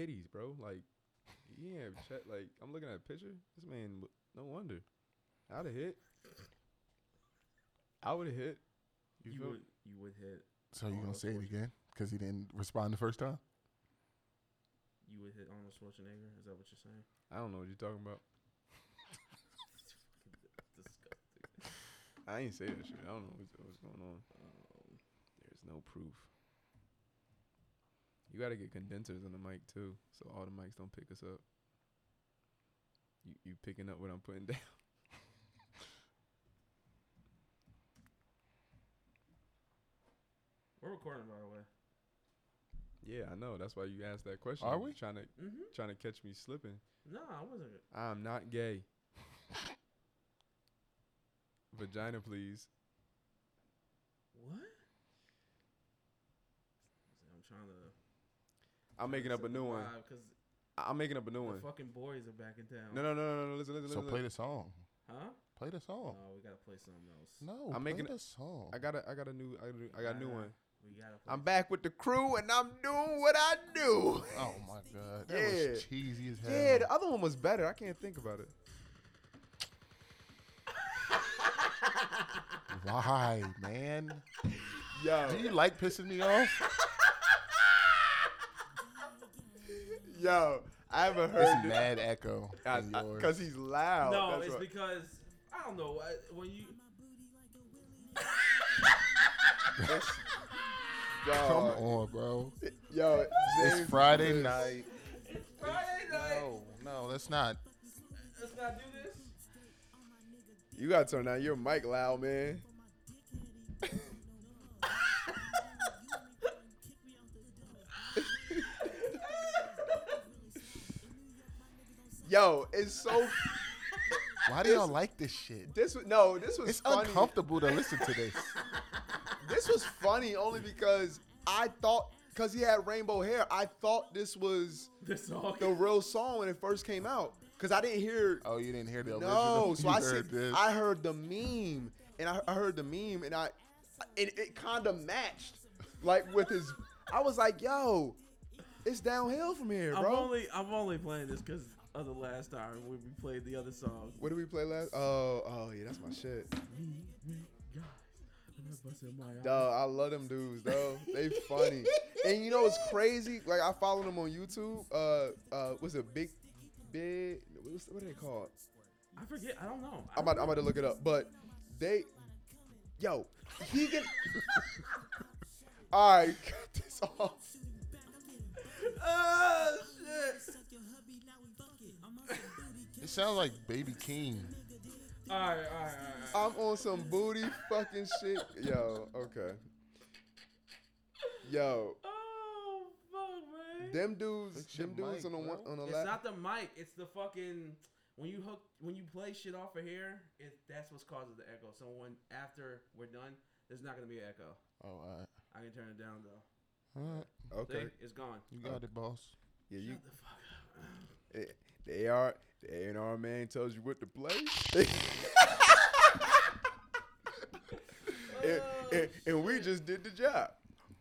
kitties, bro. Like, yeah, check. Like, I'm looking at a picture. This man, no wonder. I'd have hit. I would have hit. You, You would you would hit So you gonna say it again? Because he didn't respond the first time. you would hit Arnold Schwarzenegger? Is that what you're saying? I don't know what you're talking about. Disgusting. I ain't say that shit. I don't know what's, what's going on. Um, There's no proof. You gotta get condensers on the mic too, so all the mics don't pick us up. You you picking up what I'm putting down? we're recording, by the way. Yeah, I know. That's why you asked that question. Are You we? trying to Mm-hmm. trying to catch me slipping? No, I wasn't. I'm not gay. Vagina, please. What? I'm trying to. I'm making up a new one. Because I'm making up a new one. fucking boys are back in town. No, no, no, no, no. Listen, listen, So listen. play the song. Huh? Play the song. No, we gotta play something else. No, I'm play making the song. I got a, I got a new, I got a, new- I got a new one. We gotta. Play I'm back with the crew, and I'm doing what I do. oh my god, that Yeah. was cheesy as hell. Yeah, the other one was better. I can't think about it. Why, man? Yo, Do you like pissing me off? Yo, I haven't It's heard mad echo. because he's loud. No, That's it's what- because I don't know I- when you. Come on, bro. Yo, It's Friday is- night. Friday night. No, no, let's not. Let's not do this. You gotta turn down your mic loud, man. Yo, it's so. Why do y'all like this shit? This was no. This was It's funny. uncomfortable to listen to this. This was funny only because I thought because he had rainbow hair. I thought this was the song. the real song when it first came out because I didn't hear. Oh, you didn't hear the original? No, so You I heard said this. I heard the meme, and I, I heard the meme, and I, it, it kind of matched, like with his. I was like, yo, it's downhill from here, bro. I'm only I'm only playing this because of the last time when we played the other song. what did we play last? Oh, oh yeah, that's my shit. Me, me, guys, and I busted my eye. Dog, I love them dudes, though. They funny. and you know what's crazy? Like I follow them on YouTube. Uh, uh, what's it? Big, big. What's, what are they called? I forget. I don't know. I I'm about, about to look it up. But they, yo, he can. All right, cut this off. Oh shit! It sounds like Baby King. All right, all right, all right. I'm on some booty fucking shit. Yo, okay. Yo, Oh fuck, man. them dudes, Fix your them dudes mic, on the one bro. on the It's left. not the mic. It's the fucking when you hook when you play shit off of here. It that's what causes the echo. So when after we're done, there's not gonna be an echo. Oh, all right. I can turn it down though. All right. Okay, See? it's gone. You got it, boss. yeah, you. Shut the fuck up. eh, They are. The A&R man tells you what to play. and, and, and we just did the job.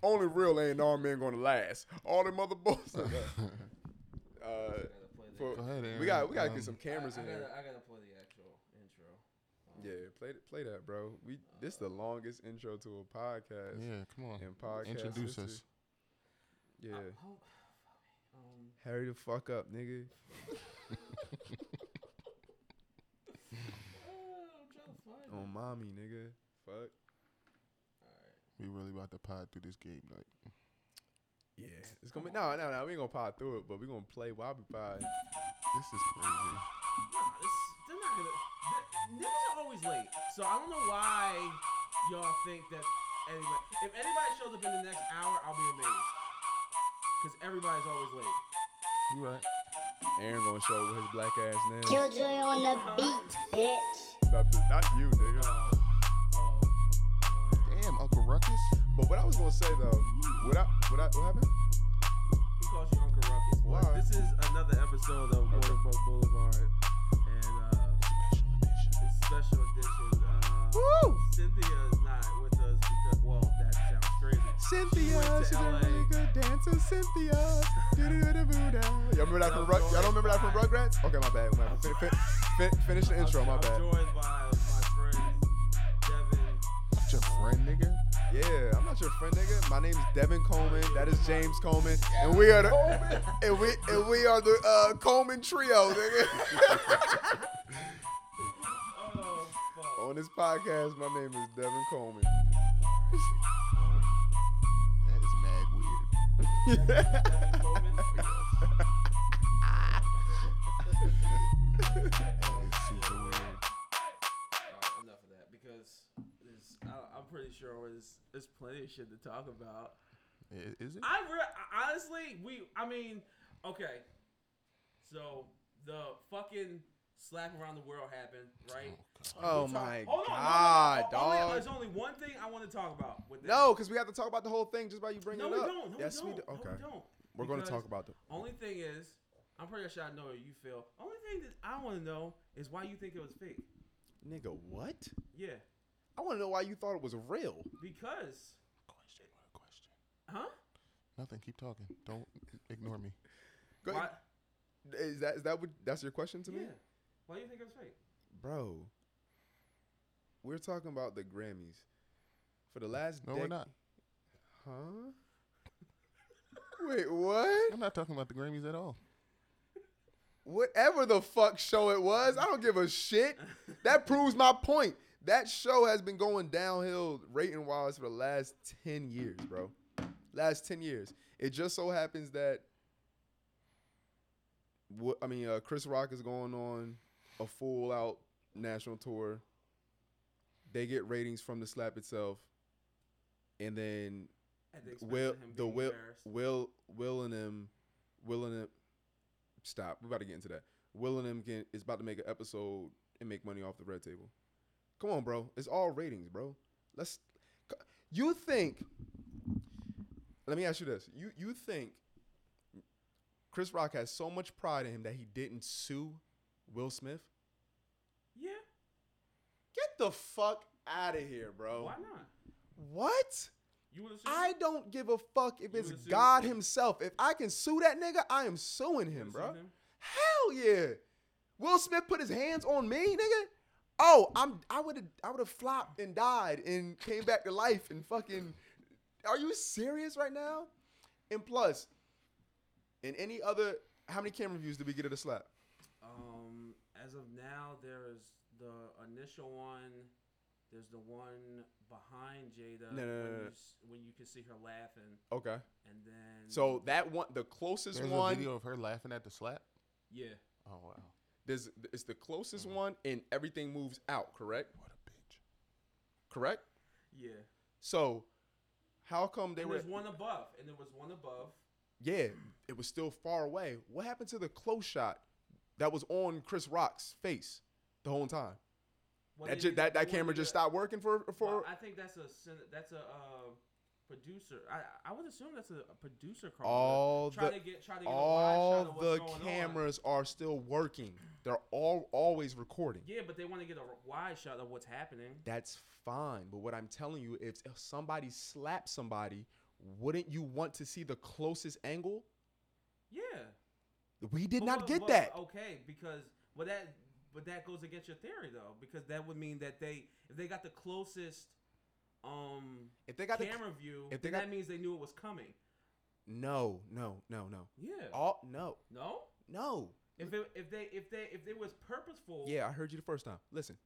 Only real A&R man gonna last. All them other boys. uh, I gotta play the, for, Go ahead, Aaron. we got we gotta Um, get some cameras I, in I here. gotta, I gotta play the actual intro. Um, Yeah, play th- play that, bro. We this is the longest intro to a podcast Yeah, come on. in podcast Introduce history. us. Yeah, Uh, how- um, hurry the fuck up, nigga. oh, I'm trying to find On it. Mommy, nigga. Fuck. Alright. We really about to pod through this game night. Yeah, it's gonna be no, no, no. We ain't gonna pod through it, but we gonna play while we pod. This is crazy. Nah, this, they're not gonna. they- Niggas are always late, so I don't know why y'all think that anybody. If anybody shows up in the next hour, I'll be amazed. Cause everybody's always late. You right. Aaron gonna show up with his black ass now. Killjoi on the beat, bitch. Not, the- not you, nigga. Damn, Uncle Ruckus. But what I was gonna say though, what I what I what happened? Who calls you Uncle Ruckus? Well, Why? This is another episode of Okay. Waterbuck Boulevard, and uh, it's special edition. Woo! Cynthia is not with us because, well, that sounds crazy. Cynthia, Went to she's a LA. really good dancer. Cynthia, do remember that from Rug- y'all don't remember that from Rugrats? Okay, my bad. My bad. Fin- fin- fin- finish the intro. My I'm bad. joined by my friend Devin. That's your friend, nigga. Yeah, I'm not your friend, nigga. My name is Devin Coleman. That is James Coleman, and we are the and we and we are the uh, Coleman trio, nigga. Fuck. On this podcast, my name is Devin Coleman. That is mad weird. Devin Coleman. That is super weird. Alright, enough of that because I, I'm pretty sure there's, there's plenty of shit to talk about. Is it? I re- honestly, we, I mean, okay. So the fucking slap around the world happened, right? Oh, oh We'll talk- my Hold on, no, no, no, god, o- only- dog. There's only one thing I want to talk about with this. No, because we have to talk about the whole thing just by you bringing no, it we up. don't. No, yes, we we don't. do. No, Okay, we don't. we're going to Because talk about the. Only thing is, I'm pretty sure I know how you feel. Only thing that I want to know is why you think it was fake. Nigga, what? Yeah, I want to know why you thought it was real. because, Question. Question. huh? Nothing. Keep talking. Don't ignore me. Go Why? Is that is that what that's your question to me? Yeah. Me, Why do you think it was fake? bro? We're talking about the Grammys for the last. No, we're not. Huh? Wait, what? I'm not talking about the Grammys at all. Whatever the fuck show it was, I don't give a shit. That proves my point. That show has been going downhill rating wise for the last 10 years, bro. Last 10 years. It just so happens that what I mean, uh, Chris Rock is going on a full out national tour. They get ratings from the slap itself. And then Will the Will. Will Will and them Will and them stop. We're about to get into that. Will and him can, is about to make an episode and make money off the red table. Come on, bro. It's all ratings, bro. Let's. You think? Let me ask you this. You you think Chris Rock has so much pride in him that he didn't sue Will Smith? Yeah. Get the fuck out of here, bro. Why not? What? You would assume. I don't give a fuck if You it's sue- God himself. If I can sue that nigga, I am suing him, bro. Hell yeah. Will Smith put his hands on me, nigga. Oh, I'm I would have I would have flopped and died and came back to life and fucking Are you serious right now? And plus, in any other how many camera views did we get at a slap? As of now, there's the initial one. There's the one behind Jada No, no, no, when, no, you, no. s- when you can see her laughing, Okay. and then So that one the closest There's one a video of her laughing at the slap. yeah, Oh wow. there's it's the closest mm-hmm. one and everything moves out, correct? What a bitch. Correct? yeah. So how come they and were there's one above, and there was one above. Yeah, it was still far away. What happened to the close shot that was on Chris Rock's face the whole time? That ju- that, that camera just stopped working for for. Well, I think that's a that's a uh, producer. I I would assume that's a, producer call. all try the to get try to get a wide shot all of the going on. cameras are still working. They're all always recording. Yeah, but they want to get a wide shot of what's happening. That's fine. But what I'm telling you, if, if somebody slaps somebody, wouldn't you want to see the closest angle? Yeah. We did But not what- get but- that. Okay, because well that but that goes against your theory though, because that would mean that they if they got the closest um If they got the camera view, if they got- that means they knew it was coming. no, no, no, no. Yeah. All no, no? no. If it, if they if they if they was purposeful, Yeah, I heard you the first time. Listen,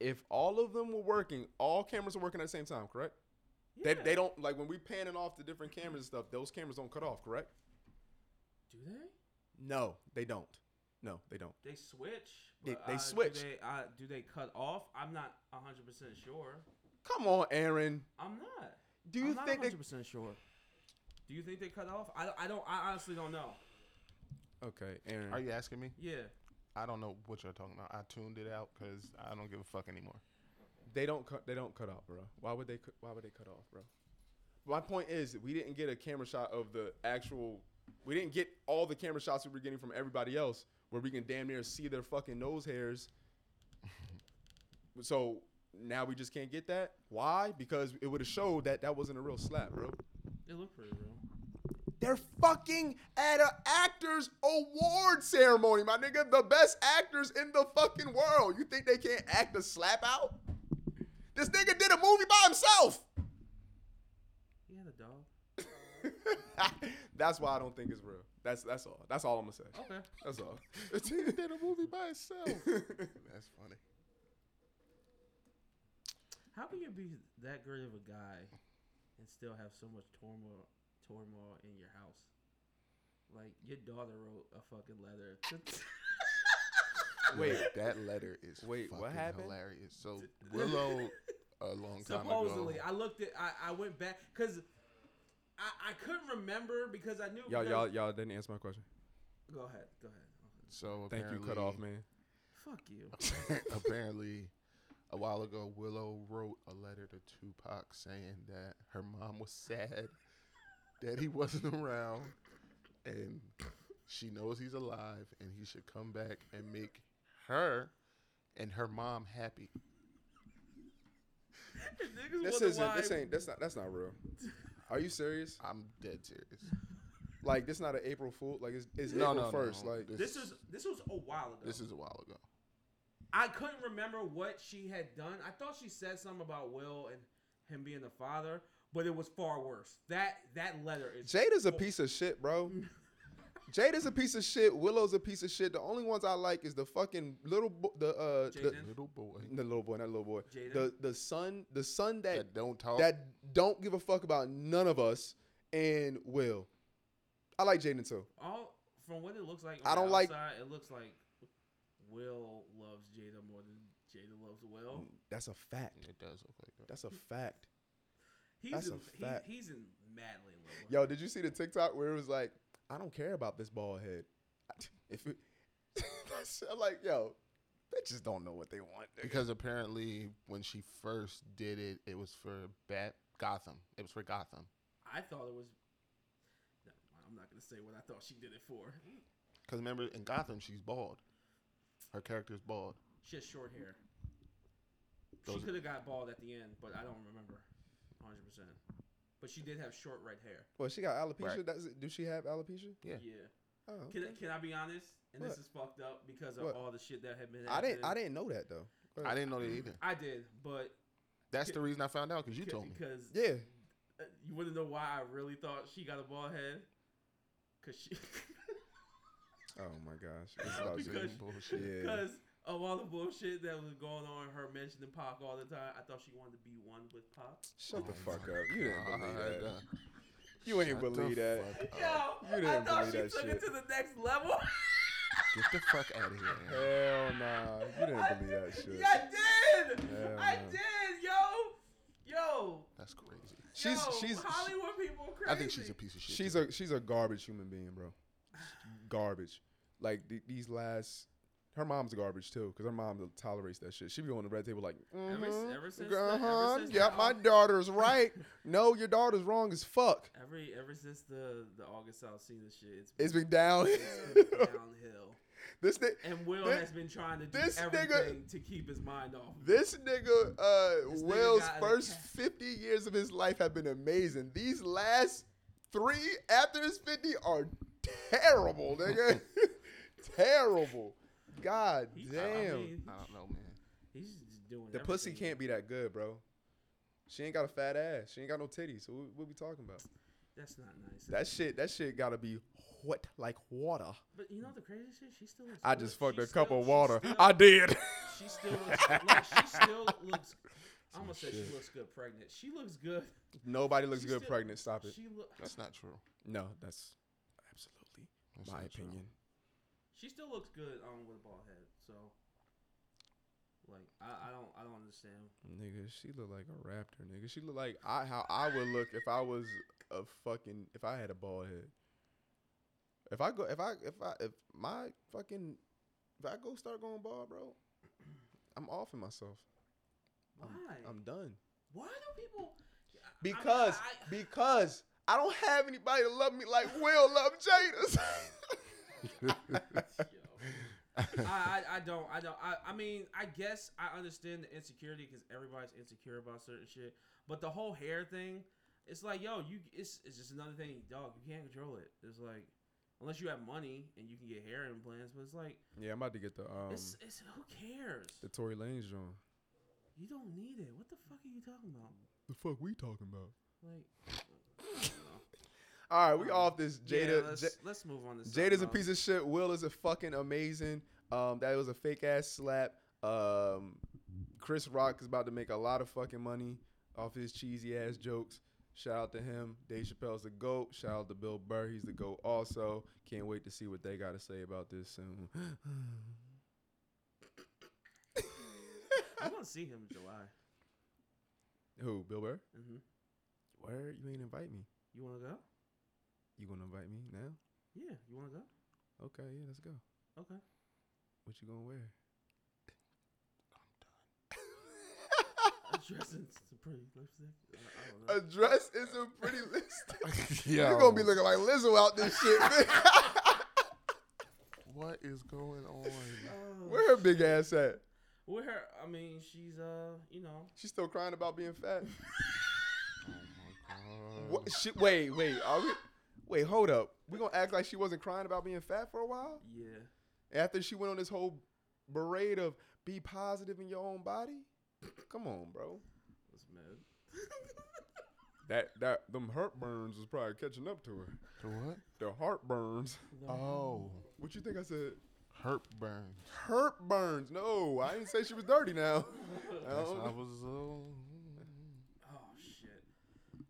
if all of them were working, all cameras are working at the same time, correct? yeah. They, they don't like when we panning off the different cameras and stuff. Those cameras don't cut off, correct? do they? No, they don't. No, they don't. They switch. They- but, they uh, switch. Do they, uh, do they cut off? I'm not 100 percent sure. Come on, Aaron. I'm not. Do you I'm not think they? 100 percent sure? Do you think they cut off? I, I don't. I honestly don't know. Okay, Aaron. Are you asking me? Yeah. I don't know what you're talking about. I tuned it out because I don't give a fuck anymore. They don't cut. They don't cut off, bro. Why would they? cut- Why would they cut off, bro? My point is, we didn't get a camera shot of the actual. We didn't get all the camera shots we were getting from everybody else, where we can damn near see their fucking nose hairs. so now we just can't get that. Why? Because it would have showed that that wasn't a real slap, bro. It looked pretty real. They're fucking at an actors award ceremony, my nigga. The best actors in the fucking world. You think they can't act a slap out? This nigga did a movie by himself. He had a dog. that's why I don't think it's real. That's that's all. That's all I'm gonna say. Okay. That's all. He did a movie by itself. That's funny. How can you be that great of a guy and still have so much turmoil turmoil in your house? Like your daughter wrote a fucking letter. to- Wait, that letter is Wait, what fucking happened? Hilarious. So Willow, a long time Supposedly, ago, I looked at. I, I went back because I, I couldn't remember because I knew. y'all y'all y'all didn't answer my question. Go ahead. Go ahead. so Thank you, cut off, man. Fuck you. apparently, a while ago, Willow wrote a letter to Tupac saying that her mom was sad that he wasn't around, and she knows he's alive, and he should come back and make her and her mom happy. Niggas This wonder isn't. why- This ain't. That's not. That's not real. Are you serious? I'm dead serious. Like this not an April Fool? Like it's, it's No, April no, first. no. Like This is this was a while ago. This is a while ago. I couldn't remember what she had done. I thought she said something about Will and him being the father, but it was far worse. That that letter is Jada's a piece of shit, bro. Jada's a piece of shit. Willow's a piece of shit. The only ones I like is the fucking little bo- the uh the, Little boy the little boy, not little boy. Jaden? The the son, the son that that don't talk. that don't give a fuck about none of us and Will. I like Jaden too. all from what it looks like. I on the don't like- outside, It looks like Will loves Jada more than Jada loves Will. That's a fact. it does look like that. That's a fact. He's That's in, a he- fact. he's in madly in love. Yo, did you see the TikTok where it was like, I don't care about this bald head. If it, I'm like, yo, bitches don't know what they want. nigga. Because apparently, when she first did it, it was for Bat Gotham. It was for Gotham. I thought it was. No, I'm not gonna say what I thought she did it for. Because remember, in Gotham, she's bald. Her character's bald. She has short hair. Those- she could have got bald at the end, but I don't remember 100. percent But she did have short red hair. Well, she got alopecia. Right. Does it, do she have alopecia? Yeah. Yeah. Oh, Can, can I be honest? And What? this is fucked up because of What? all the shit that had been. I didn't. I didn't know that though. I didn't know that either. I did, but That's the reason I found out because you told me. because Yeah. uh, you wouldn't know why I really thought she got a bald head. Cause she, Oh my gosh. It's about Because- bullshit. Yeah. because of all the bullshit that was going on, her mentioning Pac all the time. I thought she wanted to be one with Pac. Shut the fuck up. You didn't believe that. You ain't shut the believe that. fuck Yo, up. You I didn't thought believe she took shit. it to the next level. Get the fuck out of here. Hell nah. You didn't believe that shit. Yeah, I did. Hell I no. did, yo, yo. That's crazy. She's yo, she's Hollywood people crazy. I think she's a piece of shit. she's too. a she's a garbage human being, bro. Garbage. Like th- these last, her mom's garbage too, because her mom tolerates that shit. She be on the red table like, Ever s- mhm, ever since the- uh ever huh, since yep, the- my daughter's right. no, your daughter's wrong as fuck. Every ever since the the August Alsina shit, it's It's been down. it's been downhill. this thing, And Will This- has been trying to do this nigga- everything to keep his mind off. This nigga, uh, This nigga Will's an first. 50 years of his life have been amazing. These last three after his 50 are terrible, nigga. terrible. God He- I damn. mean, I don't know, man. he's just doing the pussy can't be that good, bro. She ain't got a fat ass. She ain't got no titties. So what, what we talking about? That's not nice. That shit, that shit gotta be wet like water. But you know the crazy shit? She still looks I good. just fucked She a still- cup of water. still- I did. She still looks like she still looks. I almost said shit. she looks good pregnant. She looks good. Nobody looks She good still- pregnant. Stop it. She look. That's not true. No, that's absolutely That's my opinion. true. She still looks good um with a bald head. So, like, I, I don't I don't understand. Nigga, she look like a raptor, nigga. She look like I how I would look if I was a fucking if I had a bald head. If I go if I if I if my fucking if I go start going bald, bro, I'm offing myself. Why? I'm done. Why do people? I- I Because I- because I don't have anybody to love me like Will love Jada's. I, I, I don't I don't I, I mean I guess I understand the insecurity because everybody's insecure about certain shit but the whole hair thing It's like, yo, you. It's it's just another thing, dog. You can't control it. It's like, unless you have money and you can get hair implants, but it's like, Yeah, I'm about to get the um it's it's who cares? the Tory Lanez joint. You don't need it. What the fuck are you talking about? The fuck we talking about? Like, I don't know. All right, we off this Yeah, Jada. let's, Ja- let's move on to Jada's a piece of shit. Will is a fucking amazing. Um, that was a fake ass slap. Um, Chris Rock is about to make a lot of fucking money off his cheesy ass jokes. Shout out to him. Dave Chappelle's the goat. Shout out to Bill Burr. He's the goat also. Can't wait to see what they got to say about this soon. I want to see him in July. Who? Bill Burr? hmm Where you ain't invite me? You want to go? You gonna invite me now? Yeah, you want to go? Okay, yeah, let's go. Okay. What you gonna wear? A dress and some pretty lipstick. I, I don't know. A dress is a pretty list. yeah. You're gonna be looking like Lizzo out this shit, man. What is going on? Oh, Where her big ass at? Where her? I mean, she's uh, you know, She's still crying about being fat. Oh my god. What? She, wait, wait. Are we? Wait, hold up. We gonna act like she wasn't crying about being fat for a while yeah. after she went on this whole parade of be positive in your own body. Come on, bro. What's mad? That that them heartburns was probably catching up to her. To what? The heartburns. Oh, What you think I said? hurt burn. Heartburns. No, I didn't say she was dirty now. I I was. Uh, shit.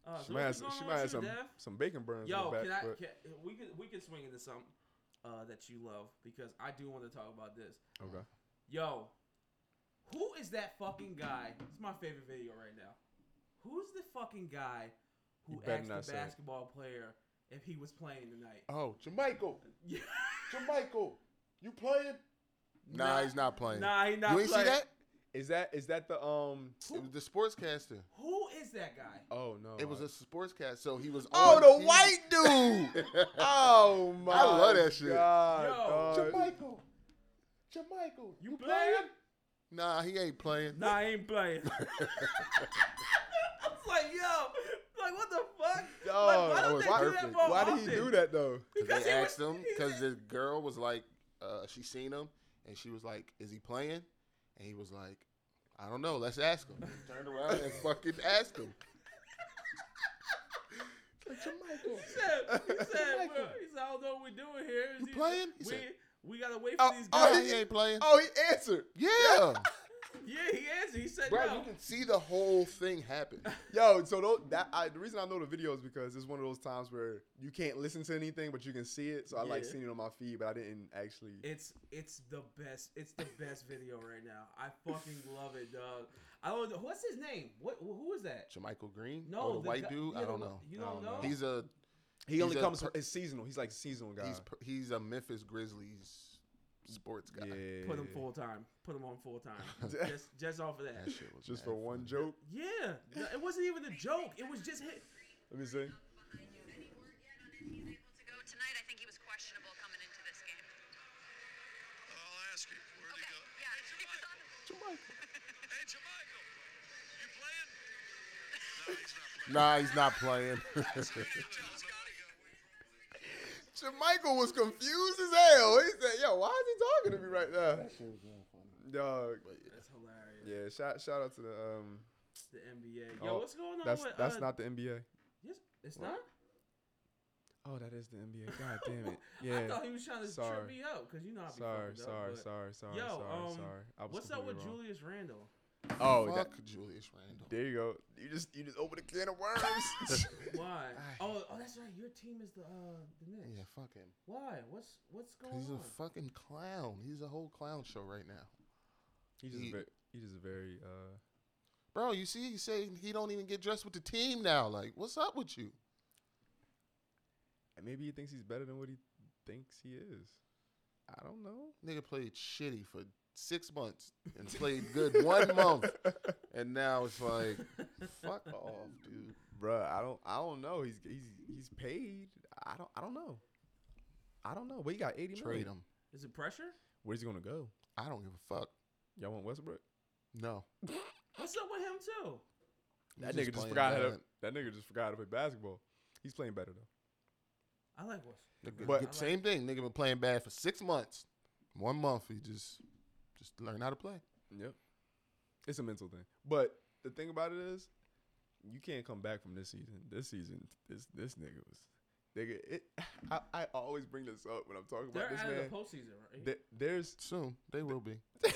Uh, She so might have some, she might have some, Dev? some bacon burns Yo, in the back. can I? but- Can, we could we could swing into something uh, that you love because I do want to talk about this. okay. Yo, who is that fucking guy? It's my favorite video right now. Who's the fucking guy who asked the say it. basketball player if he was playing tonight? oh, JaMychal. Yeah. JaMychal. You playing? Nah, Nah. he's not playing. Nah, he not you ain't playing. see that? Is that is that the um? It was the sportscaster. Who is that guy? Oh no! It was a sportscast, so he was. oh on the TV. white dude. oh my! I love that shit. God, Yo. dog. JaMychal. JaMychal. You playing? Nah, he ain't playing. Nah, I ain't playing. I was like, yo, like what the fuck? Dog, like, why don't was they do that more Why did he do that though? Because they he asked was- him because said- the girl was like, uh, she seen him and she was like, "Is he playing?" And he was like, "I don't know. Let's ask him." He turned around and fucking asked him. Like, JaMychal. He said, he said, Michael. bro, he said, I don't know what we're doing here. You He- playing? He We, said- we gotta wait for Oh, these oh, Oh, he ain't playing. Oh, he answered. Yeah, yeah, he is. He said bro, no. you can see the whole thing happen. Yo, so tho- that I, the reason I know the video is because it's one of those times where you can't listen to anything, but you can see it. So I like seeing it on my feed, but I didn't actually. It's it's the best. It's the best video right now. I fucking love it, dog. I don't know what's his name. What who is that? JaMychal Green? No, oh, the, the white guy- dude. yeah, I don't know. you don't don't know. know? He's a he only a comes. per- it's seasonal. He's like seasonal guy. he's he's a Memphis Grizzlies sports guy. yeah. Put him full time. Put him on full time. just just off of that. That shit was Just for one funny. joke. Yeah, no, it wasn't even a joke. It was just hit. Let me see. Any word yet on if he's able to go tonight? I think he was questionable coming into this game. I'll ask him. Where'd Okay, he go? yeah, he was on Hey, JaMychal, you playing? No, he's not playing. Nah, he's not playing. Tell Scotty was confused as hell. He said, "Yo, why is he talking to me right now?" Dog. That's hilarious. Yeah. Shout shout out to the um. The NBA. Yo, Oh, what's going on That's with? that's uh, not the NBA. Yes, it's What? not. Oh, that is the NBA. God damn it. Yeah. I thought he was trying to Sorry. trip me up because you know I be Sorry, fucked up, sorry, sorry, sorry, Yo, sorry, um, sorry. What's up with wrong. Julius Randle? Oh, that, Fuck Julius Randle. there you go. You just you just opened a can of worms. Why? Aye. oh, oh, that's right. Your team is the uh the Knicks. Yeah, fuck him. Why? What's what's going on? He's a fucking clown. He's a whole clown show right now. He's just He- very, he's just very uh. Bro, you see, he's saying he don't even get dressed with the team now. Like, what's up with you? And maybe he thinks he's better than what he thinks he is. I don't know. Nigga played shitty for six months and played good one month, and now it's like, fuck off, dude. Bruh, I don't I don't know. He's he's he's paid. I don't I don't know. I don't know. But he got 80 million. Trade him. Is it pressure? Where's he gonna go? I don't give a fuck. Y'all want Westbrook? No. What's up with him too? He's That nigga just playing forgot how to- That nigga just forgot to play basketball. He's playing better though. I like Westbrook. Nigga, But- good- same thing. Nigga been playing bad for six months. One month, he just just learned how to play. Yep. It's a mental thing. But the thing about it is, you can't come back from this season. This season, this this nigga was nigga. It, I, I always bring this up when I'm talking They're about this out of man. the postseason, right? There- there's Soon they will be.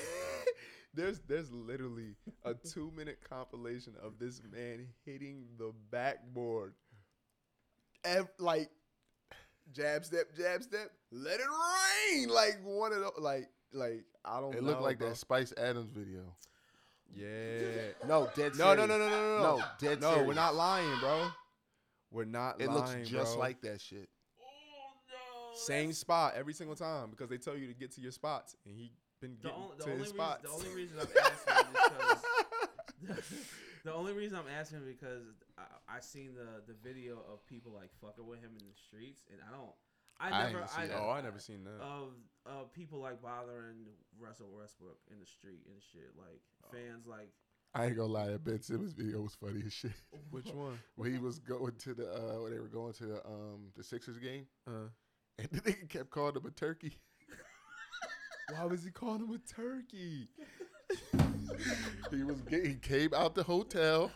there's there's literally a two minute compilation of this man hitting the backboard. Ev- like jab step, jab step, let it rain. Like one of those like like I don't It know. looked like bro. that Spice Adams video. Yeah. No, dead. No, no, no, no, no, no, No, no. dead No, we're not lying, bro. We're not It lying, looks just bro. like that shit. oh no. same spot every single time because they tell you to get to your spots, and he been The, getting only, the to his reason spots. the only reason I'm asking is because the only reason I'm asking because I, I seen the the video of people like fucking with him in the streets, and I don't. I I never. ain't see I, that. oh, I never seen that. of of people like bothering Russell Westbrook in the street and shit. Like fans, like I ain't gonna lie, that Ben Simmons video was funny as shit. Which one? When he was going to the uh when they were going to the um the Sixers game Uh, and the nigga kept calling him a turkey. why was he calling him a turkey? he was get, he came out the hotel.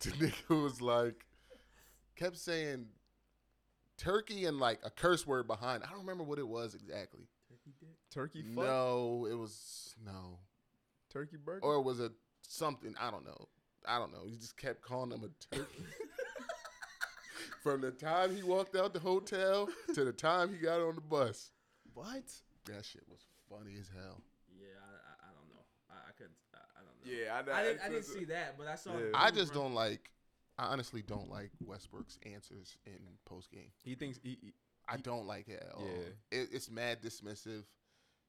The nigga was like kept saying turkey and like a curse word behind. I don't remember what it was exactly. turkey dick. Turkey fuck? No, it was no. Turkey burger? Or was it something, I don't know. I don't know. He just kept calling him a turkey. From the time he walked out the hotel to the time he got on the bus. what? That shit was funny as hell. Yeah, I, I, I don't know. I, I couldn't. I, I don't know. Yeah, I, I didn't. I didn't see that, but I saw. Yeah. I just don't like I honestly don't like Westbrook's answers in post game. He thinks he, he- I don't like it at all. Yeah. It, it's mad dismissive.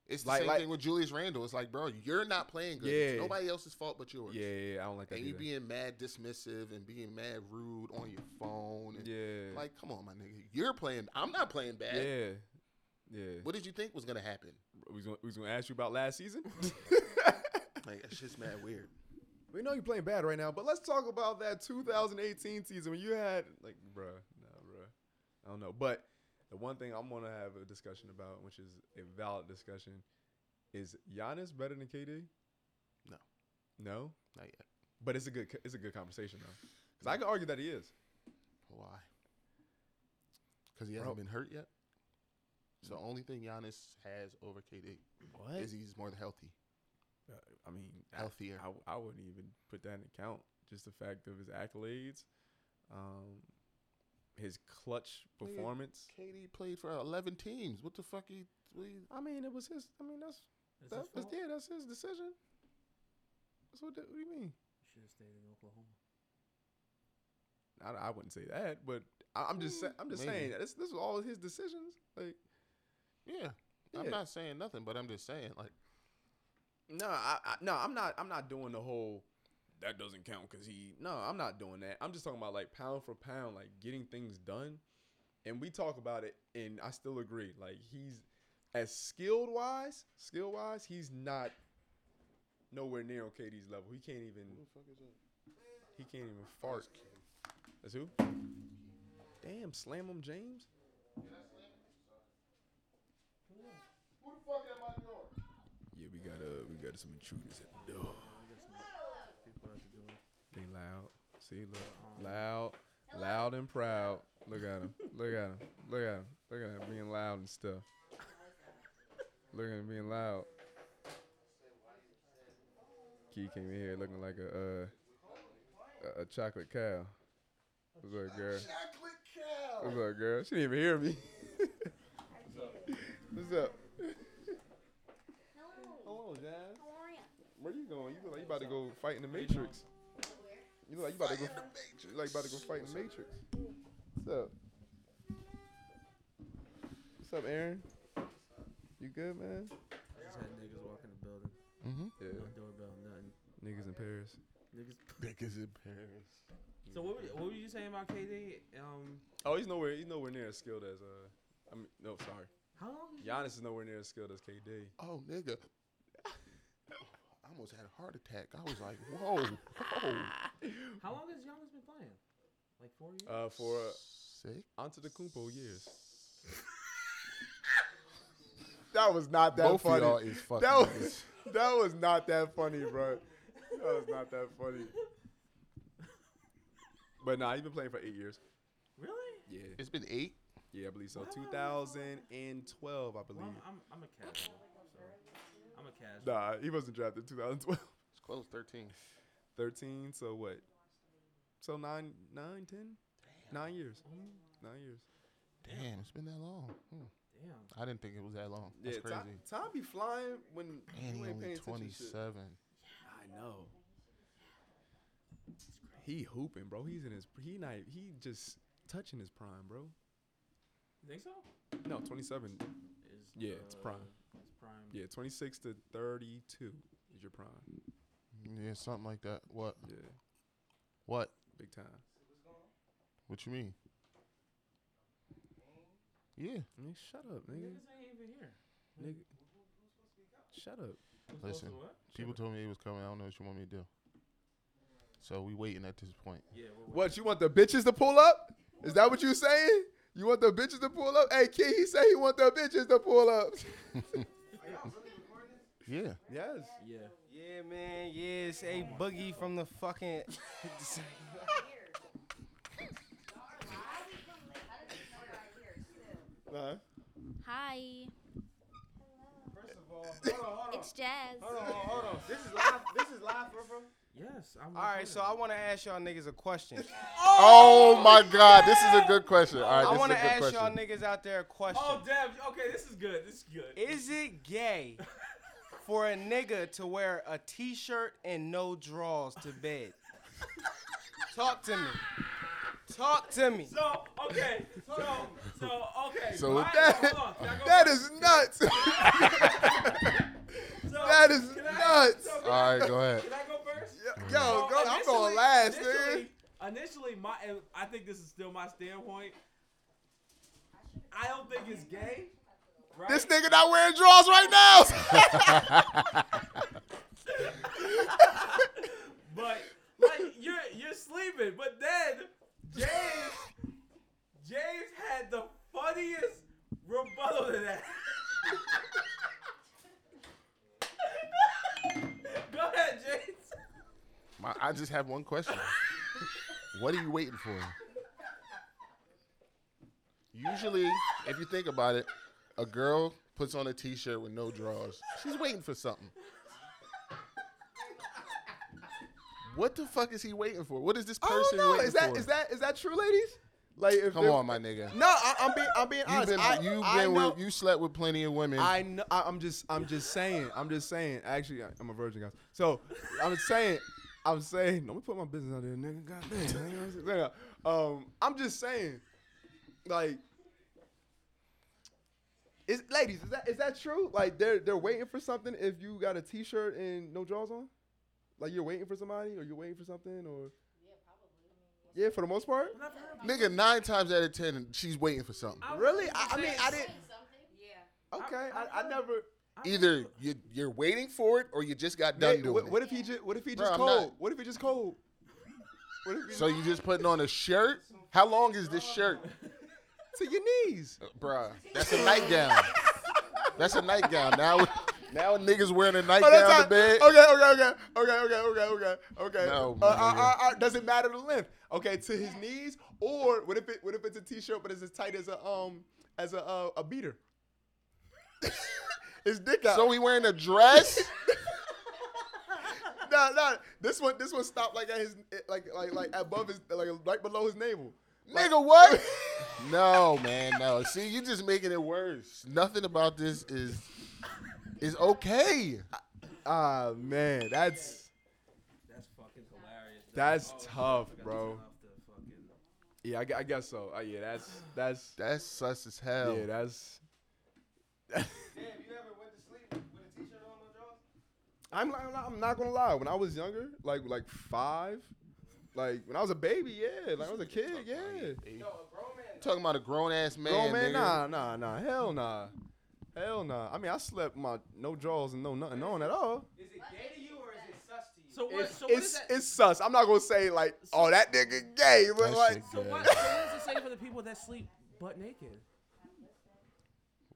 It's the Like- same like- thing with Julius Randle. It's like, bro, you're not playing good. Yeah. It's nobody else's fault but yours. yeah, yeah, yeah, I don't like that. And you either. being mad dismissive and being mad rude on your phone. And yeah, Like, come on, my nigga. You're playing. I'm not playing bad. yeah, yeah. What did you think was gonna happen? We was gonna, we was gonna ask you about last season. Like, it's just mad weird. We know you're playing bad right now, but let's talk about that 2018 season when you had like, bruh, nah, bruh. I don't know, but the one thing I'm gonna have a discussion about, which is a valid discussion, is Giannis better than KD? No. no, Not yet. but it's a good it's a good conversation though, because I can argue that he is. Why? Because he hasn't Bro. been hurt yet. Mm. So the only thing Giannis has over KD What? is he's more than healthy. Uh, I mean, I- Healthier. I, I wouldn't even put that in account. Just the fact of his accolades, um, his clutch performance. KD played for 11 teams. What the fuck he? What he I mean, it was his. I mean, that's It's that, that's yeah, that's his decision. That's what. that- What do you mean? Should have stayed in Oklahoma. I, I wouldn't say that, but I, I'm just sa- I'm just Maybe. saying this. This was all his decisions. Like, yeah. I'm not saying nothing, but I'm just saying like no, I, I no, I'm not. I'm not doing the whole. That doesn't count because he. No, I'm not doing that. I'm just talking about like pound for pound, like getting things done. And we talk about it, and I still agree. Like he's as skilled wise, skill wise, he's not nowhere near on KD's level. He can't even. Who the fuck is that? He can't even fart. That's who? Damn, slam him, James. Who the fuck at my door? Yeah, we got got some intruders at the door. People at the door. They loud. See, look, loud, loud and proud. Look at him. Look at him. Look at him. Look at him being loud and stuff. Look at him being loud. Key came in here looking like a uh, a, a chocolate cow. What's up, girl? Chocolate cow. What's up, girl? She didn't even hear me. What's up? Hello, Jazz. How are you? Where you going? You look like you about to go fight in the Matrix. You look like you about to go. You like about to go fight in the Matrix. What's up? What's up, Aaron? You good, man? I just had niggas walk in the building. Mm-hmm. Yeah. No doorbell, nothing. Niggas in Paris. Niggas. Niggas in Paris. So what were, what were you saying about KD? Um, Oh, he's nowhere. He's nowhere near as skilled as uh. I mean, no, sorry. how long? Is Giannis is nowhere near as skilled as KD. Oh, nigga. I almost had a heart attack. I was like, whoa, whoa. How long has Giannis been playing? Like four years. Uh, for uh, Sick. onto the Kumpo years. that was not that Both funny. of y'all is fucking. that was niggas. that was not that funny, bro. That was not that funny. But nah, he's been playing for eight years. really? Yeah, It's been eight. yeah, I believe so. 2012, I believe. Well, I'm, I'm, I'm a casual. So I'm a casual. Nah, he wasn't drafted in 2012. It's close. Thirteen. 13. So what? So nine, nine, ten, nine years. Nine years. Damn, it's been that long. Hmm. Damn. I didn't think it was that long. That's yeah, time, crazy. time be flying when And you he ain't only paying attention. to shit. 27. I know. He hooping, bro. He's in his. He not. He just touching his prime, bro. You think so? No, 27. Is, Yeah, it's prime. It's prime. Yeah, 26 to 32 is your prime. Yeah, something like that. What? Yeah, What? big time. What you mean? Yeah. Man, shut up, nigga. Niggas ain't even here. Nigga. Shut up. Who's Listen. what? People told me it was coming. I don't know what you want me to do. So we waiting at this point. Yeah. We're What, you want the bitches to pull up? Is that what you saying? You want the bitches to pull up? Hey, Key, he said he want the bitches to pull up. Yeah. yes. Yeah. Yeah, man. Yeah, it's a boogie from the fucking. Uh-huh. Hi, First of all, hold on, hold on. it's Jazz. Hold on, hold on. This is live. This is live, bro, bro. Yes. I'm All right, so I want to ask y'all niggas a question. Oh my God, this is a good question. All right, I this want is to a good ask y'all niggas out there a question. Oh damn. Okay, this is good. This is good. Is it gay for a nigga to wear a t-shirt and no drawers to bed? Talk to me. Talk to me. So okay. So so okay. So my- That, hold on, can I go that first? nuts. So, that is I- nuts. so All right, go ahead. Can I go first? Yo, So go, I'm going initially- last, nigga. initially, Initially, my and I think this is still my standpoint. I don't think it's gay. Right? This nigga not wearing drawers right now. But like you're you're sleeping. But then James James had the funniest rebuttal to that. Go ahead, James. My, I just have one question. what are you waiting for? Usually, if you think about it, a girl puts on a t-shirt with no drawers. She's waiting for something. What the fuck is he waiting for? What is this person don't waiting Is that for? is that is that true, ladies? Like, if Come they're- on, my nigga. No, I, I'm being I'm being You've honest. been I, you've I been know, with you slept with plenty of women. I know. I, I'm just I'm just saying. I'm just saying. Actually, I- I'm a virgin, guys. So I'm saying. I'm saying. Let me put my business out there, nigga. Goddamn. you know what I'm? Um, I'm just saying. Like, is ladies, is that is that true? Like, they're they're waiting for something if you got a t-shirt and no drawers on. Like you're waiting for somebody, or you're waiting for something, or yeah, for the most part. Nigga, nine times out of ten, she's waiting for something. Really? I, I mean, I didn't. Yeah. Okay, I, I never. Either you, you're waiting for it or you just got done Nate, doing what, it. what if he just what if he Bro, just I'm cold? not- What if he just cold? What if he so you just putting on a shirt? How long is this shirt? to your knees? Uh, Bruh, that's a nightgown. That's a nightgown. Now, now niggas wearing a Oh, nightgown to bed. Okay, okay, okay, okay, okay, okay, okay, okay. No, uh, uh, nigga. uh, uh, does it matter the length? Okay, to his knees, or what if it what if it's a t-shirt but it's as tight as a um as a uh, a beater? his dick out. So he wearing a dress? no, no. This one this one stopped like at his like like like above his like right below his navel. Nigga, what? no, man, no. See, you're just making it worse. Nothing about this is is okay. Ah man, that's That's fucking hilarious. That's oh, tough, bro. to turn off the fucking- yeah. I, I guess so. Uh, yeah, that's that's That's sus as hell. yeah, that's. Damn, you ever went to sleep with a t-shirt on, no drawers? I'm I'm not- I'm not gonna lie. When I was younger, like like five, like when I was a baby, yeah, like I was a kid, yeah. No, a grown man. Talking about a grown ass man, Grown man, nigga. nah, nah, nah, hell nah, hell nah. I mean, I slept my no drawers and no nothing on at all. Is it gay to you or is it sus to you? So what? It's so what is it's, that? it's sus. I'm not gonna say like, oh that nigga gay, but That like, shit so gay. what? So what does it say for the people that sleep butt naked?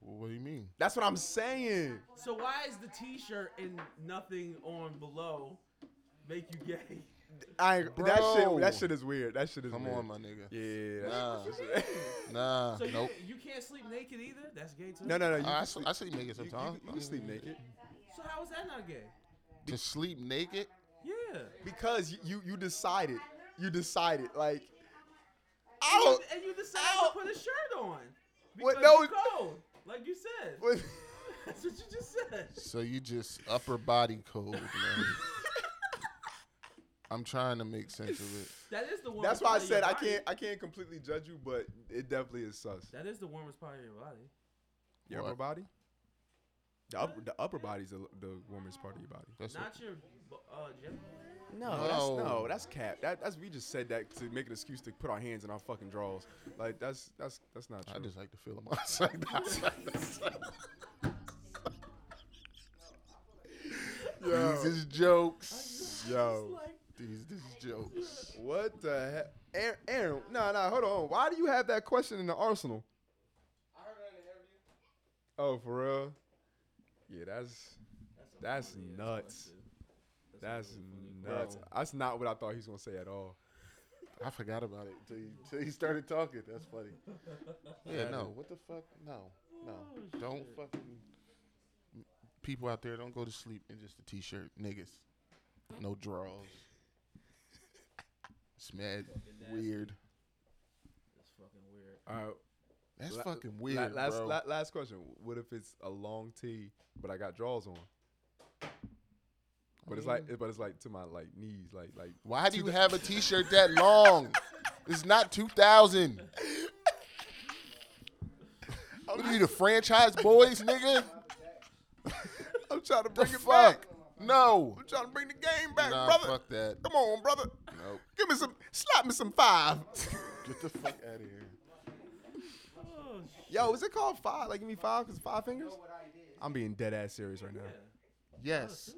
What do you mean? that's what I'm saying. So why is the T-shirt and nothing on below make you gay? I ain't- that shit that shit is weird. That shit is weird. Come weird. on, my nigga. Yeah. Nah, nah, So nope. you can't sleep naked either. That's gay too. no, no, no. You, uh, I, I, sleep, I sleep naked you, you, sometimes. you can sleep naked So how is that not gay? To sleep naked? Yeah. because you you, you decided. You decided like. And I don't. and you decided I to put a shirt on. What? Because No, you it- cold, like you said. what- That's what you just said. So you just upper body code, man. I'm trying to make sense of it. That is the warmest That's why I part of said I can't I can't completely judge you, but it definitely is sus. That is the warmest part of your body. Your upper body. The upper the upper body's the, the warmest part of your body. That's Not your bu- uh, genital. No, No. that's no, that's cap. That, that's we just said that to make an excuse to put our hands in our fucking drawers. Like that's that's that's not true. I just like to feel them outside. outside. Yo, These is jokes. yo, These this is jokes. what the heck, Aaron? Aaron no, no, hold on. Why do you have that question in the arsenal? Oh, for real? Yeah, that's that's nuts. That's nuts. Bro. That's not what I thought he was gonna say at all. I forgot about it until you, till you started talking. That's funny. Yeah, no. What the fuck? No, no. Don't fucking. People out there don't go to sleep in just a t-shirt, niggas. No drawers. It's mad weird. That's fucking weird. All right. That's La- fucking la- weird, last, bro. la- last question. What if it's a long tee, but I got drawers on? But it's like, but it's like to my like knees, like like. Why do you have a t-shirt that long? It's not 2000. What are you, the Franchize Boyz, nigga? I'm trying to The bring it fuck? back. No. I'm trying to bring the game back, Nah, brother. fuck that. Come on, brother. Nope. Give me some, slap me some five. Get the fuck out of here. Oh, Yo, is it called five? Like give me five because five fingers? I'm being dead ass serious right now. Yes.